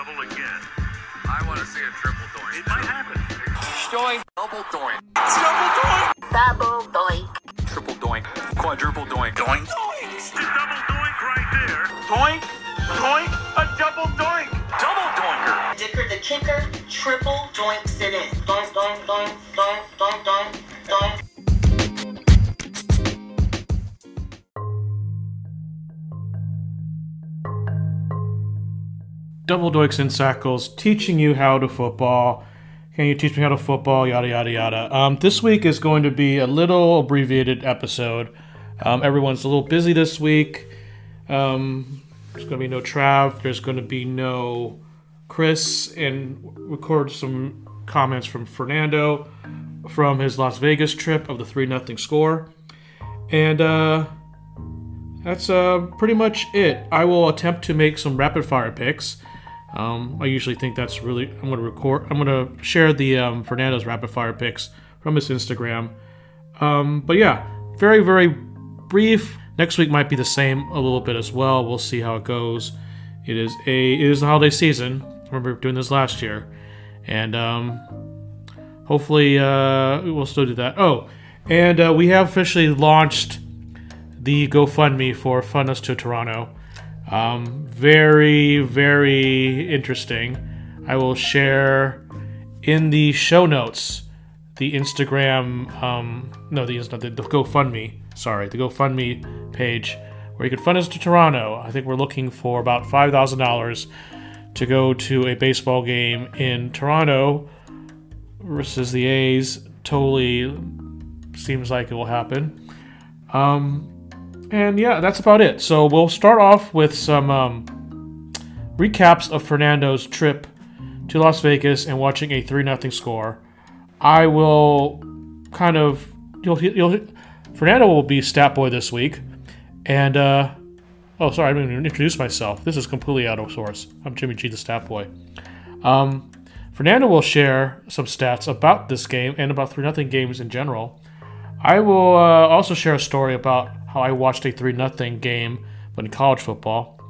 double again. I want to see a triple doink. It might happen. Doink. Double doink. Double doink! Double doink. Triple doink. Quadruple doink. Doink. It's a double doink right there. Doink, doink, a double doink. Double doinker. Dicker the kicker, triple doinks it in. Doink, doink, doink, doink, doink, Double Doinks and Sackles teaching you how to football. Can you teach me how to football? Yada yada yada. Um, this week is going to be a little abbreviated episode. Um, everyone's a little busy this week. Um, there's going to be no Trav. There's going to be no Chris, and record some comments from Fernando from his Las Vegas trip of the three nothing score, and uh, that's uh, pretty much it. I will attempt to make some rapid fire picks. Um, I usually think that's really. I'm going to record. I'm going to share the um, Fernando's rapid fire picks from his Instagram. Um, but yeah, very very brief. Next week might be the same a little bit as well. We'll see how it goes. It is a it is the holiday season. I remember doing this last year, and um, hopefully uh, we'll still do that. Oh, and uh, we have officially launched the GoFundMe for Fund Us to Toronto. Um, very, very interesting. I will share in the show notes the Instagram, um, no, the, the, the GoFundMe, sorry, the GoFundMe page where you can fund us to Toronto. I think we're looking for about $5,000 to go to a baseball game in Toronto versus the A's. Totally seems like it will happen. Um, and yeah, that's about it. So we'll start off with some um, recaps of Fernando's trip to Las Vegas and watching a 3 0 score. I will kind of. You'll, you'll, Fernando will be stat boy this week. And, uh, oh, sorry, I didn't even introduce myself. This is completely out of source. I'm Jimmy G, the stat boy. Um, Fernando will share some stats about this game and about 3 0 games in general. I will uh, also share a story about how I watched a 3 0 game but in college football.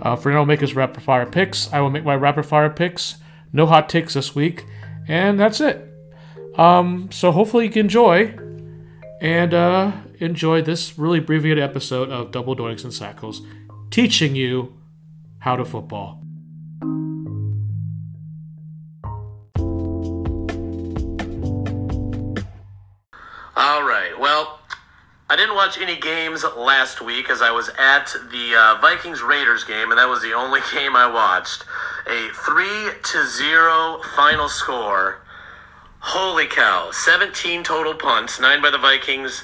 Uh, Fernando will make his rapid fire picks. I will make my rapid fire picks. No hot takes this week. And that's it. Um, so hopefully you can enjoy and uh, enjoy this really abbreviated episode of Double Doinks and Sackles teaching you how to football. All right. Well, I didn't watch any games last week as I was at the uh, Vikings Raiders game, and that was the only game I watched. A three to zero final score. Holy cow! 17 total punts, nine by the Vikings,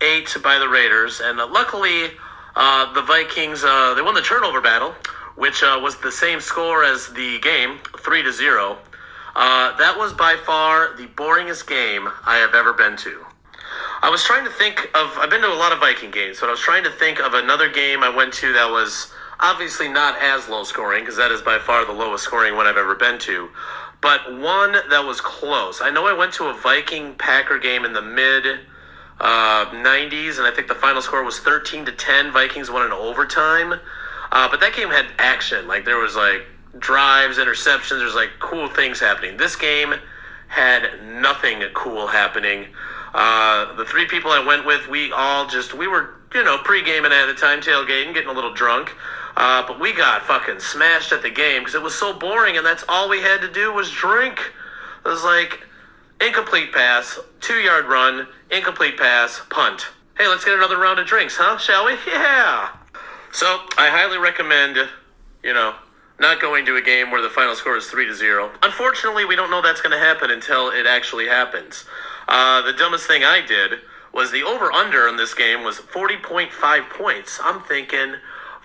eight by the Raiders, and uh, luckily uh, the Vikings uh, they won the turnover battle, which uh, was the same score as the game, three to zero. Uh, that was by far the boringest game I have ever been to. I was trying to think of. I've been to a lot of Viking games, but I was trying to think of another game I went to that was obviously not as low scoring because that is by far the lowest scoring one I've ever been to. But one that was close. I know I went to a Viking Packer game in the mid uh, 90s, and I think the final score was 13 to 10. Vikings won in overtime. Uh, but that game had action. Like there was like drives, interceptions. There's like cool things happening. This game had nothing cool happening. Uh, the three people I went with, we all just we were you know pre-gaming at the time, tailgating, getting a little drunk. Uh, but we got fucking smashed at the game because it was so boring, and that's all we had to do was drink. It was like incomplete pass, two yard run, incomplete pass, punt. Hey, let's get another round of drinks, huh? Shall we? Yeah. So I highly recommend, you know, not going to a game where the final score is three to zero. Unfortunately, we don't know that's going to happen until it actually happens. Uh, the dumbest thing I did was the over under in this game was 40.5 points. I'm thinking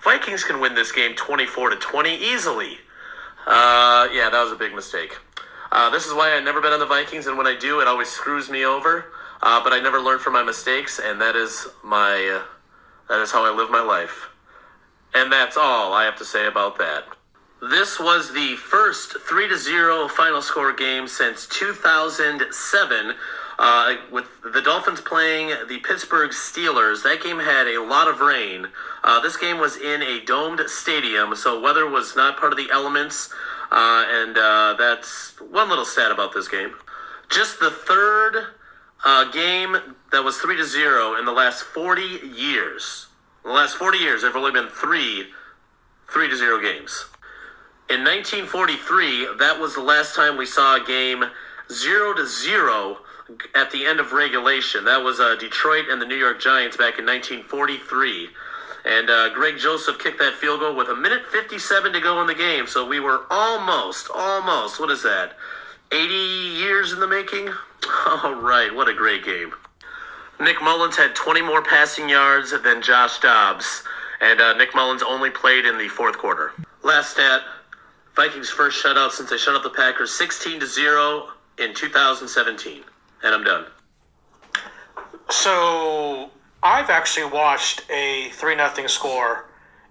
Vikings can win this game 24 to 20 easily. Uh, yeah, that was a big mistake. Uh, this is why I've never bet on the Vikings, and when I do, it always screws me over. Uh, but I never learn from my mistakes, and that is my uh, that is how I live my life. And that's all I have to say about that. This was the first 3 to 0 final score game since 2007. Uh, with the Dolphins playing the Pittsburgh Steelers, that game had a lot of rain. Uh, this game was in a domed stadium, so weather was not part of the elements. Uh, and uh, that's one little stat about this game. Just the third uh, game that was 3 to 0 in the last 40 years. In the last 40 years, there have only been three 3 to 0 games. In 1943, that was the last time we saw a game 0 to 0 at the end of regulation. That was uh, Detroit and the New York Giants back in 1943. And uh, Greg Joseph kicked that field goal with a minute 57 to go in the game. So we were almost, almost, what is that? 80 years in the making? All right, what a great game. Nick Mullens had 20 more passing yards than Josh Dobbs. And uh, Nick Mullens only played in the fourth quarter. Last stat Vikings' first shutout since they shut out the Packers 16 to 0 in 2017. And I'm done. So I've actually watched a three nothing score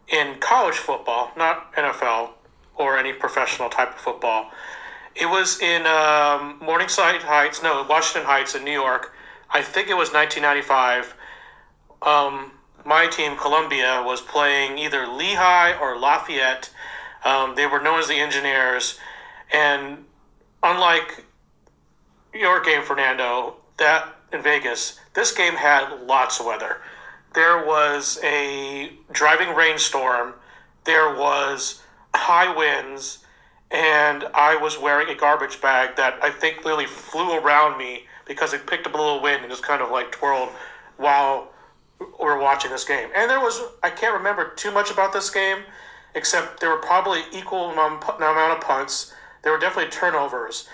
in college football, not NFL or any professional type of football. It was in um, Morningside Heights, no, Washington Heights in New York. I think it was 1995. Um, my team, Columbia, was playing either Lehigh or Lafayette. Um, they were known as the Engineers, and unlike your game, Fernando, that in Vegas, this game had lots of weather. There was a driving rainstorm. There was high winds, and I was wearing a garbage bag that I think literally flew around me because it picked up a little wind and just kind of like twirled while we were watching this game. And there was I can't remember too much about this game, except there were probably equal amount amount of punts. There were definitely turnovers.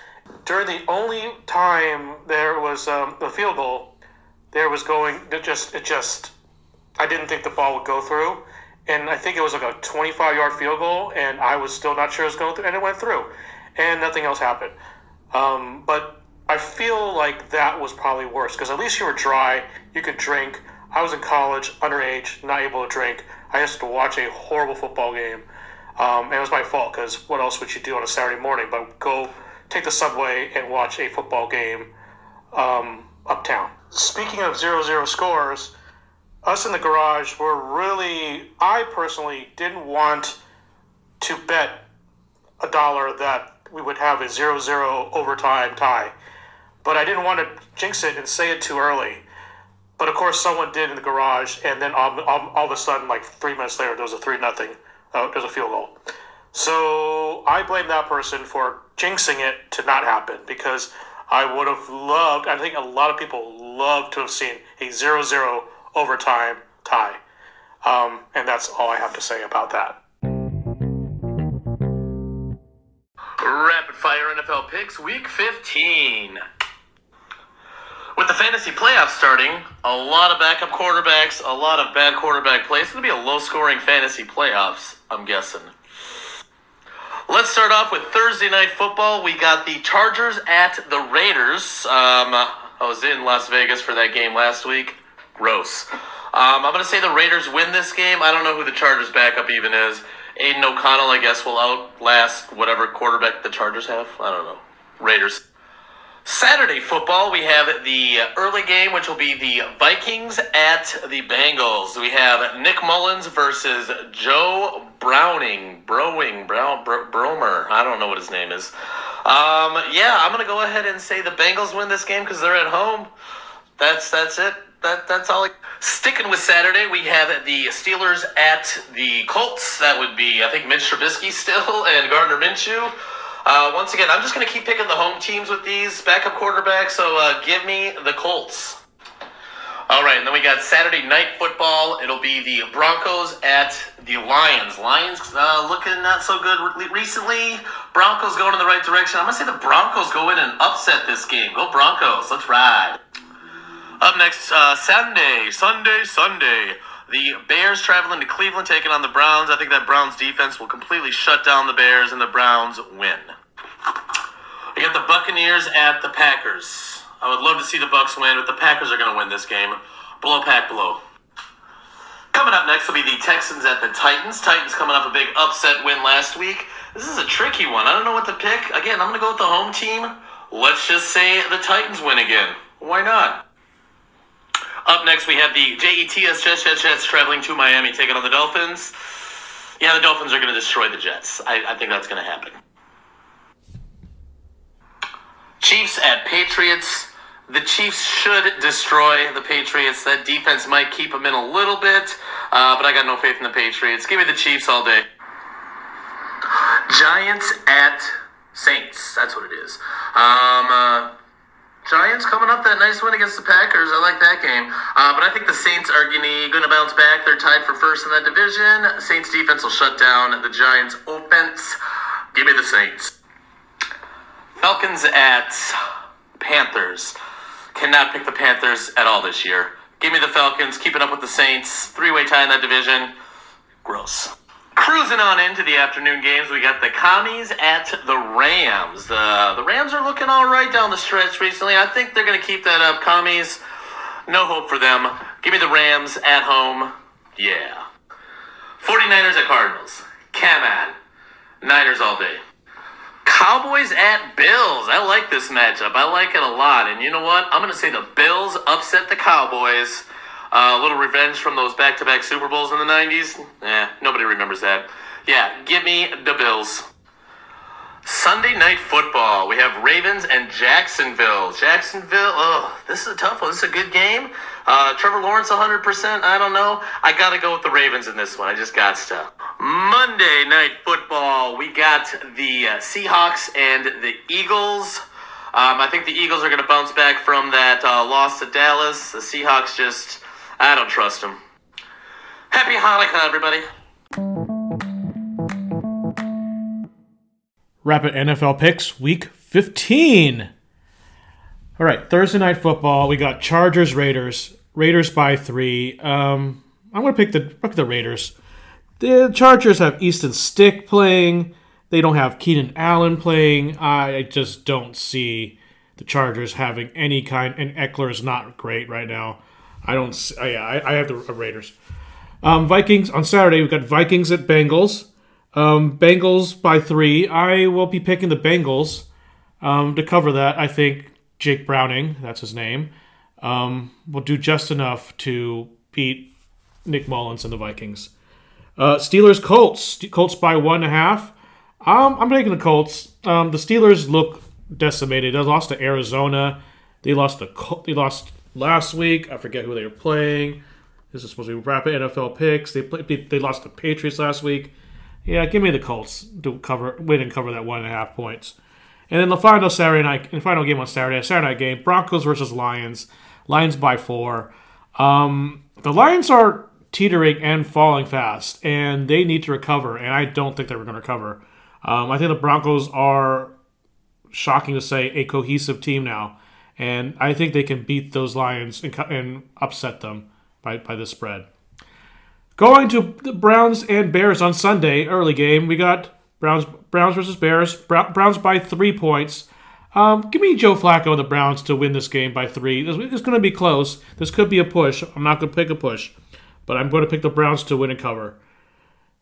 During the only time there was um, a field goal, there was going it just it just I didn't think the ball would go through, and I think it was like a 25 yard field goal, and I was still not sure it was going through, and it went through, and nothing else happened. Um, but I feel like that was probably worse because at least you were dry, you could drink. I was in college, underage, not able to drink. I used to watch a horrible football game, um, and it was my fault because what else would you do on a Saturday morning but go take the subway and watch a football game um, uptown? Speaking of zero zero scores, us in the garage were really. I personally didn't want to bet a dollar that we would have a zero zero overtime tie, but I didn't want to jinx it and say it too early. But of course, someone did in the garage, and then all, all, all of a sudden, like three minutes later, there was a three nothing. Uh, there's a field goal. So I blame that person for jinxing it to not happen because I would have loved. I think a lot of people love to have seen a 0-0 overtime tie, um, and that's all I have to say about that. Rapid fire NFL picks, week 15. With the fantasy playoffs starting, a lot of backup quarterbacks, a lot of bad quarterback play. It's going to be a low scoring fantasy playoffs, I'm guessing. Let's start off with Thursday night football. We got the Chargers at the Raiders. Um, I was in Las Vegas for that game last week. Gross. Um, I'm going to say the Raiders win this game. I don't know who the Chargers backup even is. Aidan O'Connell, I guess, will outlast whatever quarterback the Chargers have. I don't know. Raiders. Saturday football, we have the early game, which will be the Vikings at the Bengals. We have Nick Mullens versus Joe Browning, Browing, Brown, Bro, Bromer. I don't know what his name is. Um, yeah, I'm gonna go ahead and say the Bengals win this game because they're at home. That's that's it. That that's all. I... Sticking with Saturday, we have the Steelers at the Colts. That would be, I think, Mitch Trubisky still and Gardner Minshew. Uh, once again, I'm just going to keep picking the home teams with these backup quarterbacks, so uh, give me the Colts. All right, and then we got Saturday night football. It'll be the Broncos at the Lions. Lions uh, looking not so good recently. Broncos going in the right direction. I'm going to say the Broncos go in and upset this game. Go Broncos. Let's ride. Up next, uh, Sunday, Sunday, Sunday. The Bears traveling to Cleveland, taking on the Browns. I think that Browns defense will completely shut down the Bears, and the Browns win. Buccaneers at the Packers. I would love to see the Bucks win, but the Packers are going to win this game. Blow pack blow. Coming up next will be the Texans at the Titans. Titans coming off a big upset win last week. This is a tricky one. I don't know what to pick. Again, I'm going to go with the home team. Let's just say the Titans win again. Why not? Up next, we have the JETS Jets, Jets, Jets traveling to Miami, taking on the Dolphins. Yeah, the Dolphins are going to destroy the Jets. I, I think that's going to happen. Chiefs at Patriots. The Chiefs should destroy the Patriots. That defense might keep them in a little bit, uh, but I got no faith in the Patriots. Give me the Chiefs all day. Giants at Saints. That's what it is. Um, uh, Giants coming up that nice win against the Packers. I like that game. Uh, but I think the Saints are gonna, gonna bounce back. They're tied for first in that division. Saints defense will shut down the Giants offense. Give me the Saints. Falcons at Panthers. Cannot pick the Panthers at all this year. Give me the Falcons. Keeping up with the Saints. Three way tie in that division. Gross. Cruising on into the afternoon games, we got the commies at the Rams. The the Rams are looking all right down the stretch recently. I think they're going to keep that up. Commies, no hope for them. Give me the Rams at home. Yeah. 49ers at Cardinals. Come on. Niners all day. Cowboys at Bills. I like this matchup. I like it a lot. And you know what? I'm going to say the Bills upset the Cowboys. Uh, a little revenge from those back to back Super Bowls in the 90s. Eh, nobody remembers that. Yeah, give me the Bills. Sunday night football. We have Ravens and Jacksonville. Jacksonville, oh, this is a tough one. This is a good game. Uh, Trevor Lawrence, 100%. I don't know. I got to go with the Ravens in this one. I just got to. Monday night football. We got the uh, Seahawks and the Eagles. Um, I think the Eagles are going to bounce back from that uh, loss to Dallas. The Seahawks just, I don't trust them. Happy Hanukkah, everybody. Rapid NFL picks week 15. All right, Thursday night football. We got Chargers Raiders. Raiders by three. Um, I'm gonna pick the pick the Raiders. The Chargers have Easton Stick playing. They don't have Keenan Allen playing. I just don't see the Chargers having any kind. And Ekeler is not great right now. I don't. See, I, I have the Raiders. Um, Vikings on Saturday. We've got Vikings at Bengals. Um, Bengals by three. I will be picking the Bengals um, to cover that. I think Jake Browning, that's his name, um, will do just enough to beat Nick Mullens and the Vikings. Uh, Steelers Colts. Colts by one and a half. Um, I'm taking the Colts. Um, the Steelers look decimated. They lost to Arizona. They lost the Col- they lost last week. I forget who they were playing. This is supposed to be rapid NFL picks. They played, they lost the Patriots last week. Yeah, give me the Colts to cover win and cover that one and a half points. And then the final Saturday night, the final game on Saturday, Saturday night game, Broncos versus Lions. Lions by four. Um, the Lions are teetering and falling fast, and they need to recover. And I don't think they're going to recover. Um, I think the Broncos are shocking to say a cohesive team now, and I think they can beat those Lions and, and upset them by by the spread. Going to the Browns and Bears on Sunday, early game. We got Browns Browns versus Bears. Browns by three points. Um, give me Joe Flacco and the Browns to win this game by three. It's going to be close. This could be a push. I'm not going to pick a push, but I'm going to pick the Browns to win and cover.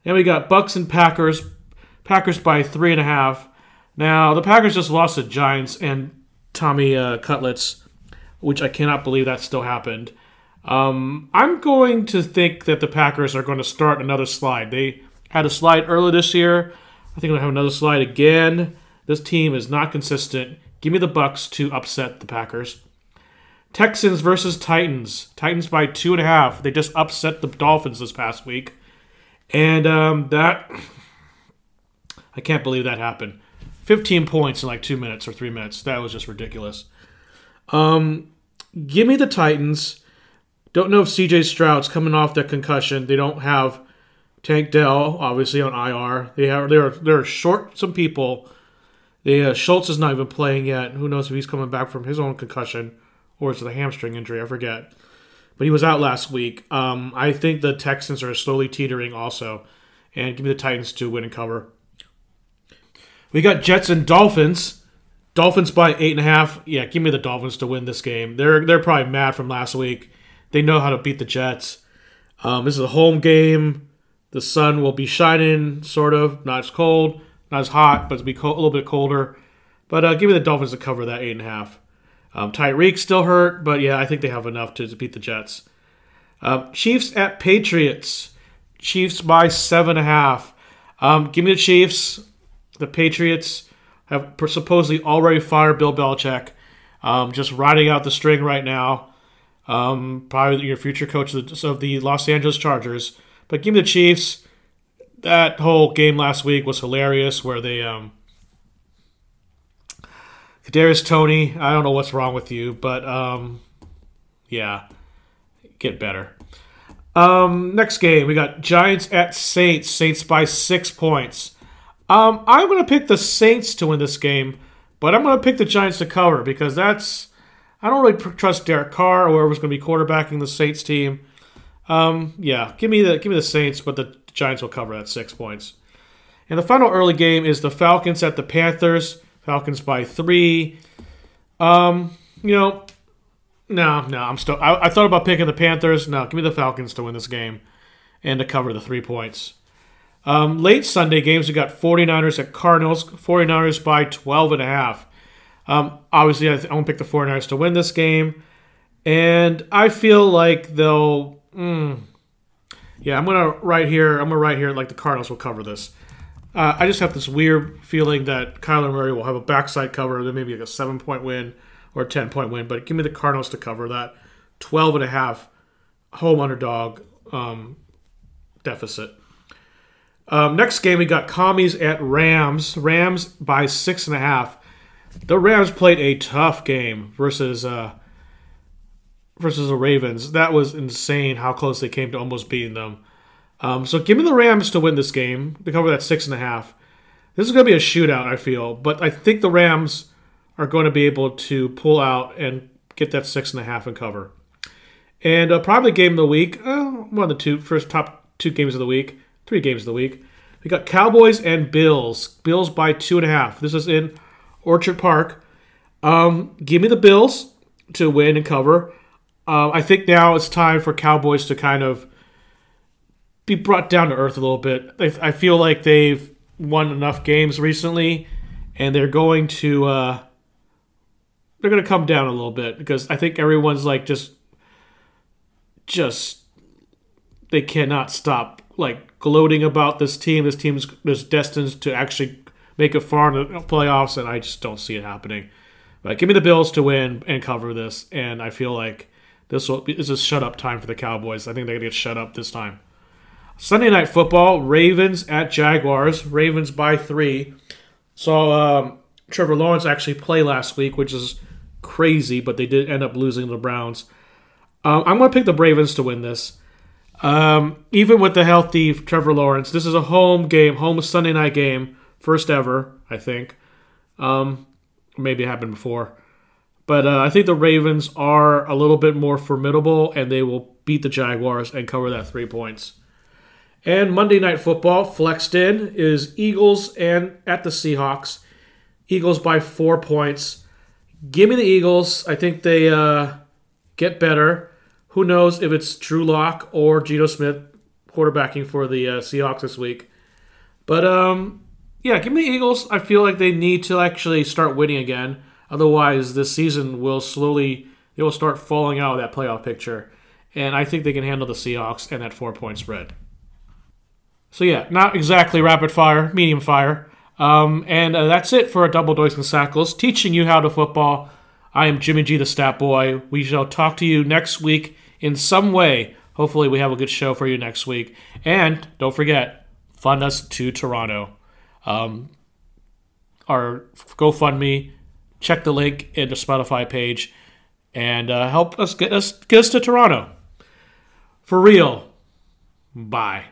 Then we got Bucks and Packers. Packers by three and a half. Now the Packers just lost to Giants and Tommy uh, Cutlets, which I cannot believe that still happened. Um, I'm going to think that the Packers are going to start another slide. They had a slide earlier this year. I think they'll have another slide again. This team is not consistent. Give me the Bucks to upset the Packers. Texans versus Titans. Titans by two and a half. They just upset the Dolphins this past week, and um, that I can't believe that happened. 15 points in like two minutes or three minutes. That was just ridiculous. Um, give me the Titans. Don't know if CJ Stroud's coming off that concussion. They don't have Tank Dell, obviously on IR. They have they're they're short some people. They, uh, Schultz is not even playing yet. Who knows if he's coming back from his own concussion or is it a hamstring injury? I forget. But he was out last week. Um, I think the Texans are slowly teetering also. And give me the Titans to win and cover. We got Jets and Dolphins. Dolphins by eight and a half. Yeah, give me the Dolphins to win this game. They're they're probably mad from last week. They know how to beat the Jets. Um, this is a home game. The sun will be shining, sort of. Not as cold, not as hot, but it'll be cold, a little bit colder. But uh, give me the Dolphins to cover that eight and a half. Um, Tyreek still hurt, but yeah, I think they have enough to, to beat the Jets. Um, Chiefs at Patriots. Chiefs by seven and a half. Um, give me the Chiefs. The Patriots have supposedly already fired Bill Belichick. Um, just riding out the string right now. Um, probably your future coach of the, of the Los Angeles Chargers. But give me the Chiefs. That whole game last week was hilarious, where they um, Kadarius Toney. I don't know what's wrong with you, but um, yeah, get better. Um, next game we got Giants at Saints. Saints by six points. Um, I'm gonna pick the Saints to win this game, but I'm gonna pick the Giants to cover because that's I don't really trust Derek Carr or whoever's gonna be quarterbacking the Saints team. Um, yeah, give me the give me the Saints, but the Giants will cover that six points. And the final early game is the Falcons at the Panthers. Falcons by three. Um, you know, no, no, I'm still. I, I thought about picking the Panthers. No, give me the Falcons to win this game and to cover the three points. Um, late Sunday games, we got 49ers at Cardinals. 49ers by 12 and a half. Um, obviously, I, th- I want to pick the 49ers to win this game. And I feel like they'll. Mm, yeah, I'm gonna right here. I'm gonna write here like the Cardinals will cover this. Uh, I just have this weird feeling that Kyler Murray will have a backside cover, then maybe like a seven point win or a ten point win. But give me the Cardinals to cover that 12 and a half home underdog um, deficit. Um, next game we got Commies at Rams. Rams by six and a half. The Rams played a tough game versus uh, versus the Ravens. That was insane how close they came to almost beating them. Um, so give me the Rams to win this game to cover that six and a half. This is going to be a shootout, I feel, but I think the Rams are going to be able to pull out and get that six and a half and cover. And uh, probably game of the week, uh, one of the two first top two games of the week, three games of the week. We got Cowboys and Bills. Bills by two and a half. This is in Orchard Park. Um, give me the Bills to win and cover. Um, I think now it's time for Cowboys to kind of be brought down to earth a little bit. I, I feel like they've won enough games recently, and they're going to uh, they're going to come down a little bit because I think everyone's like just just they cannot stop like gloating about this team. This team's is destined to actually make it far in the playoffs, and I just don't see it happening. But give me the Bills to win and cover this, and I feel like this will this is shut up time for the Cowboys. I think they're gonna get shut up this time. Sunday night football: Ravens at Jaguars. Ravens by three. Saw um, Trevor Lawrence actually play last week, which is crazy, but they did end up losing the Browns. Um, I'm gonna pick the Ravens to win this. Um, even with the healthy Trevor Lawrence, this is a home game, home Sunday night game, first ever, I think. Um, maybe it happened before. But uh, I think the Ravens are a little bit more formidable, and they will beat the Jaguars and cover that three points. And Monday Night Football, flexed in, is Eagles and at the Seahawks. Eagles by four points. Give me the Eagles. I think they uh, get better. Who knows if it's Drew Lock or Geno Smith quarterbacking for the uh, Seahawks this week. But um, yeah, give me the Eagles. I feel like they need to actually start winning again. Otherwise, this season will slowly they will start falling out of that playoff picture. And I think they can handle the Seahawks and that four point spread. So yeah, not exactly rapid fire, medium fire. Um, and uh, that's it for a double doinks and sackles, teaching you how to football. I am Jimmy G, the Stat Boy. We shall talk to you next week in some way. Hopefully, we have a good show for you next week. And don't forget, fund us to Toronto. Um, our GoFundMe, check the link in the Spotify page, and uh, help us get us get us to Toronto. For real. Bye.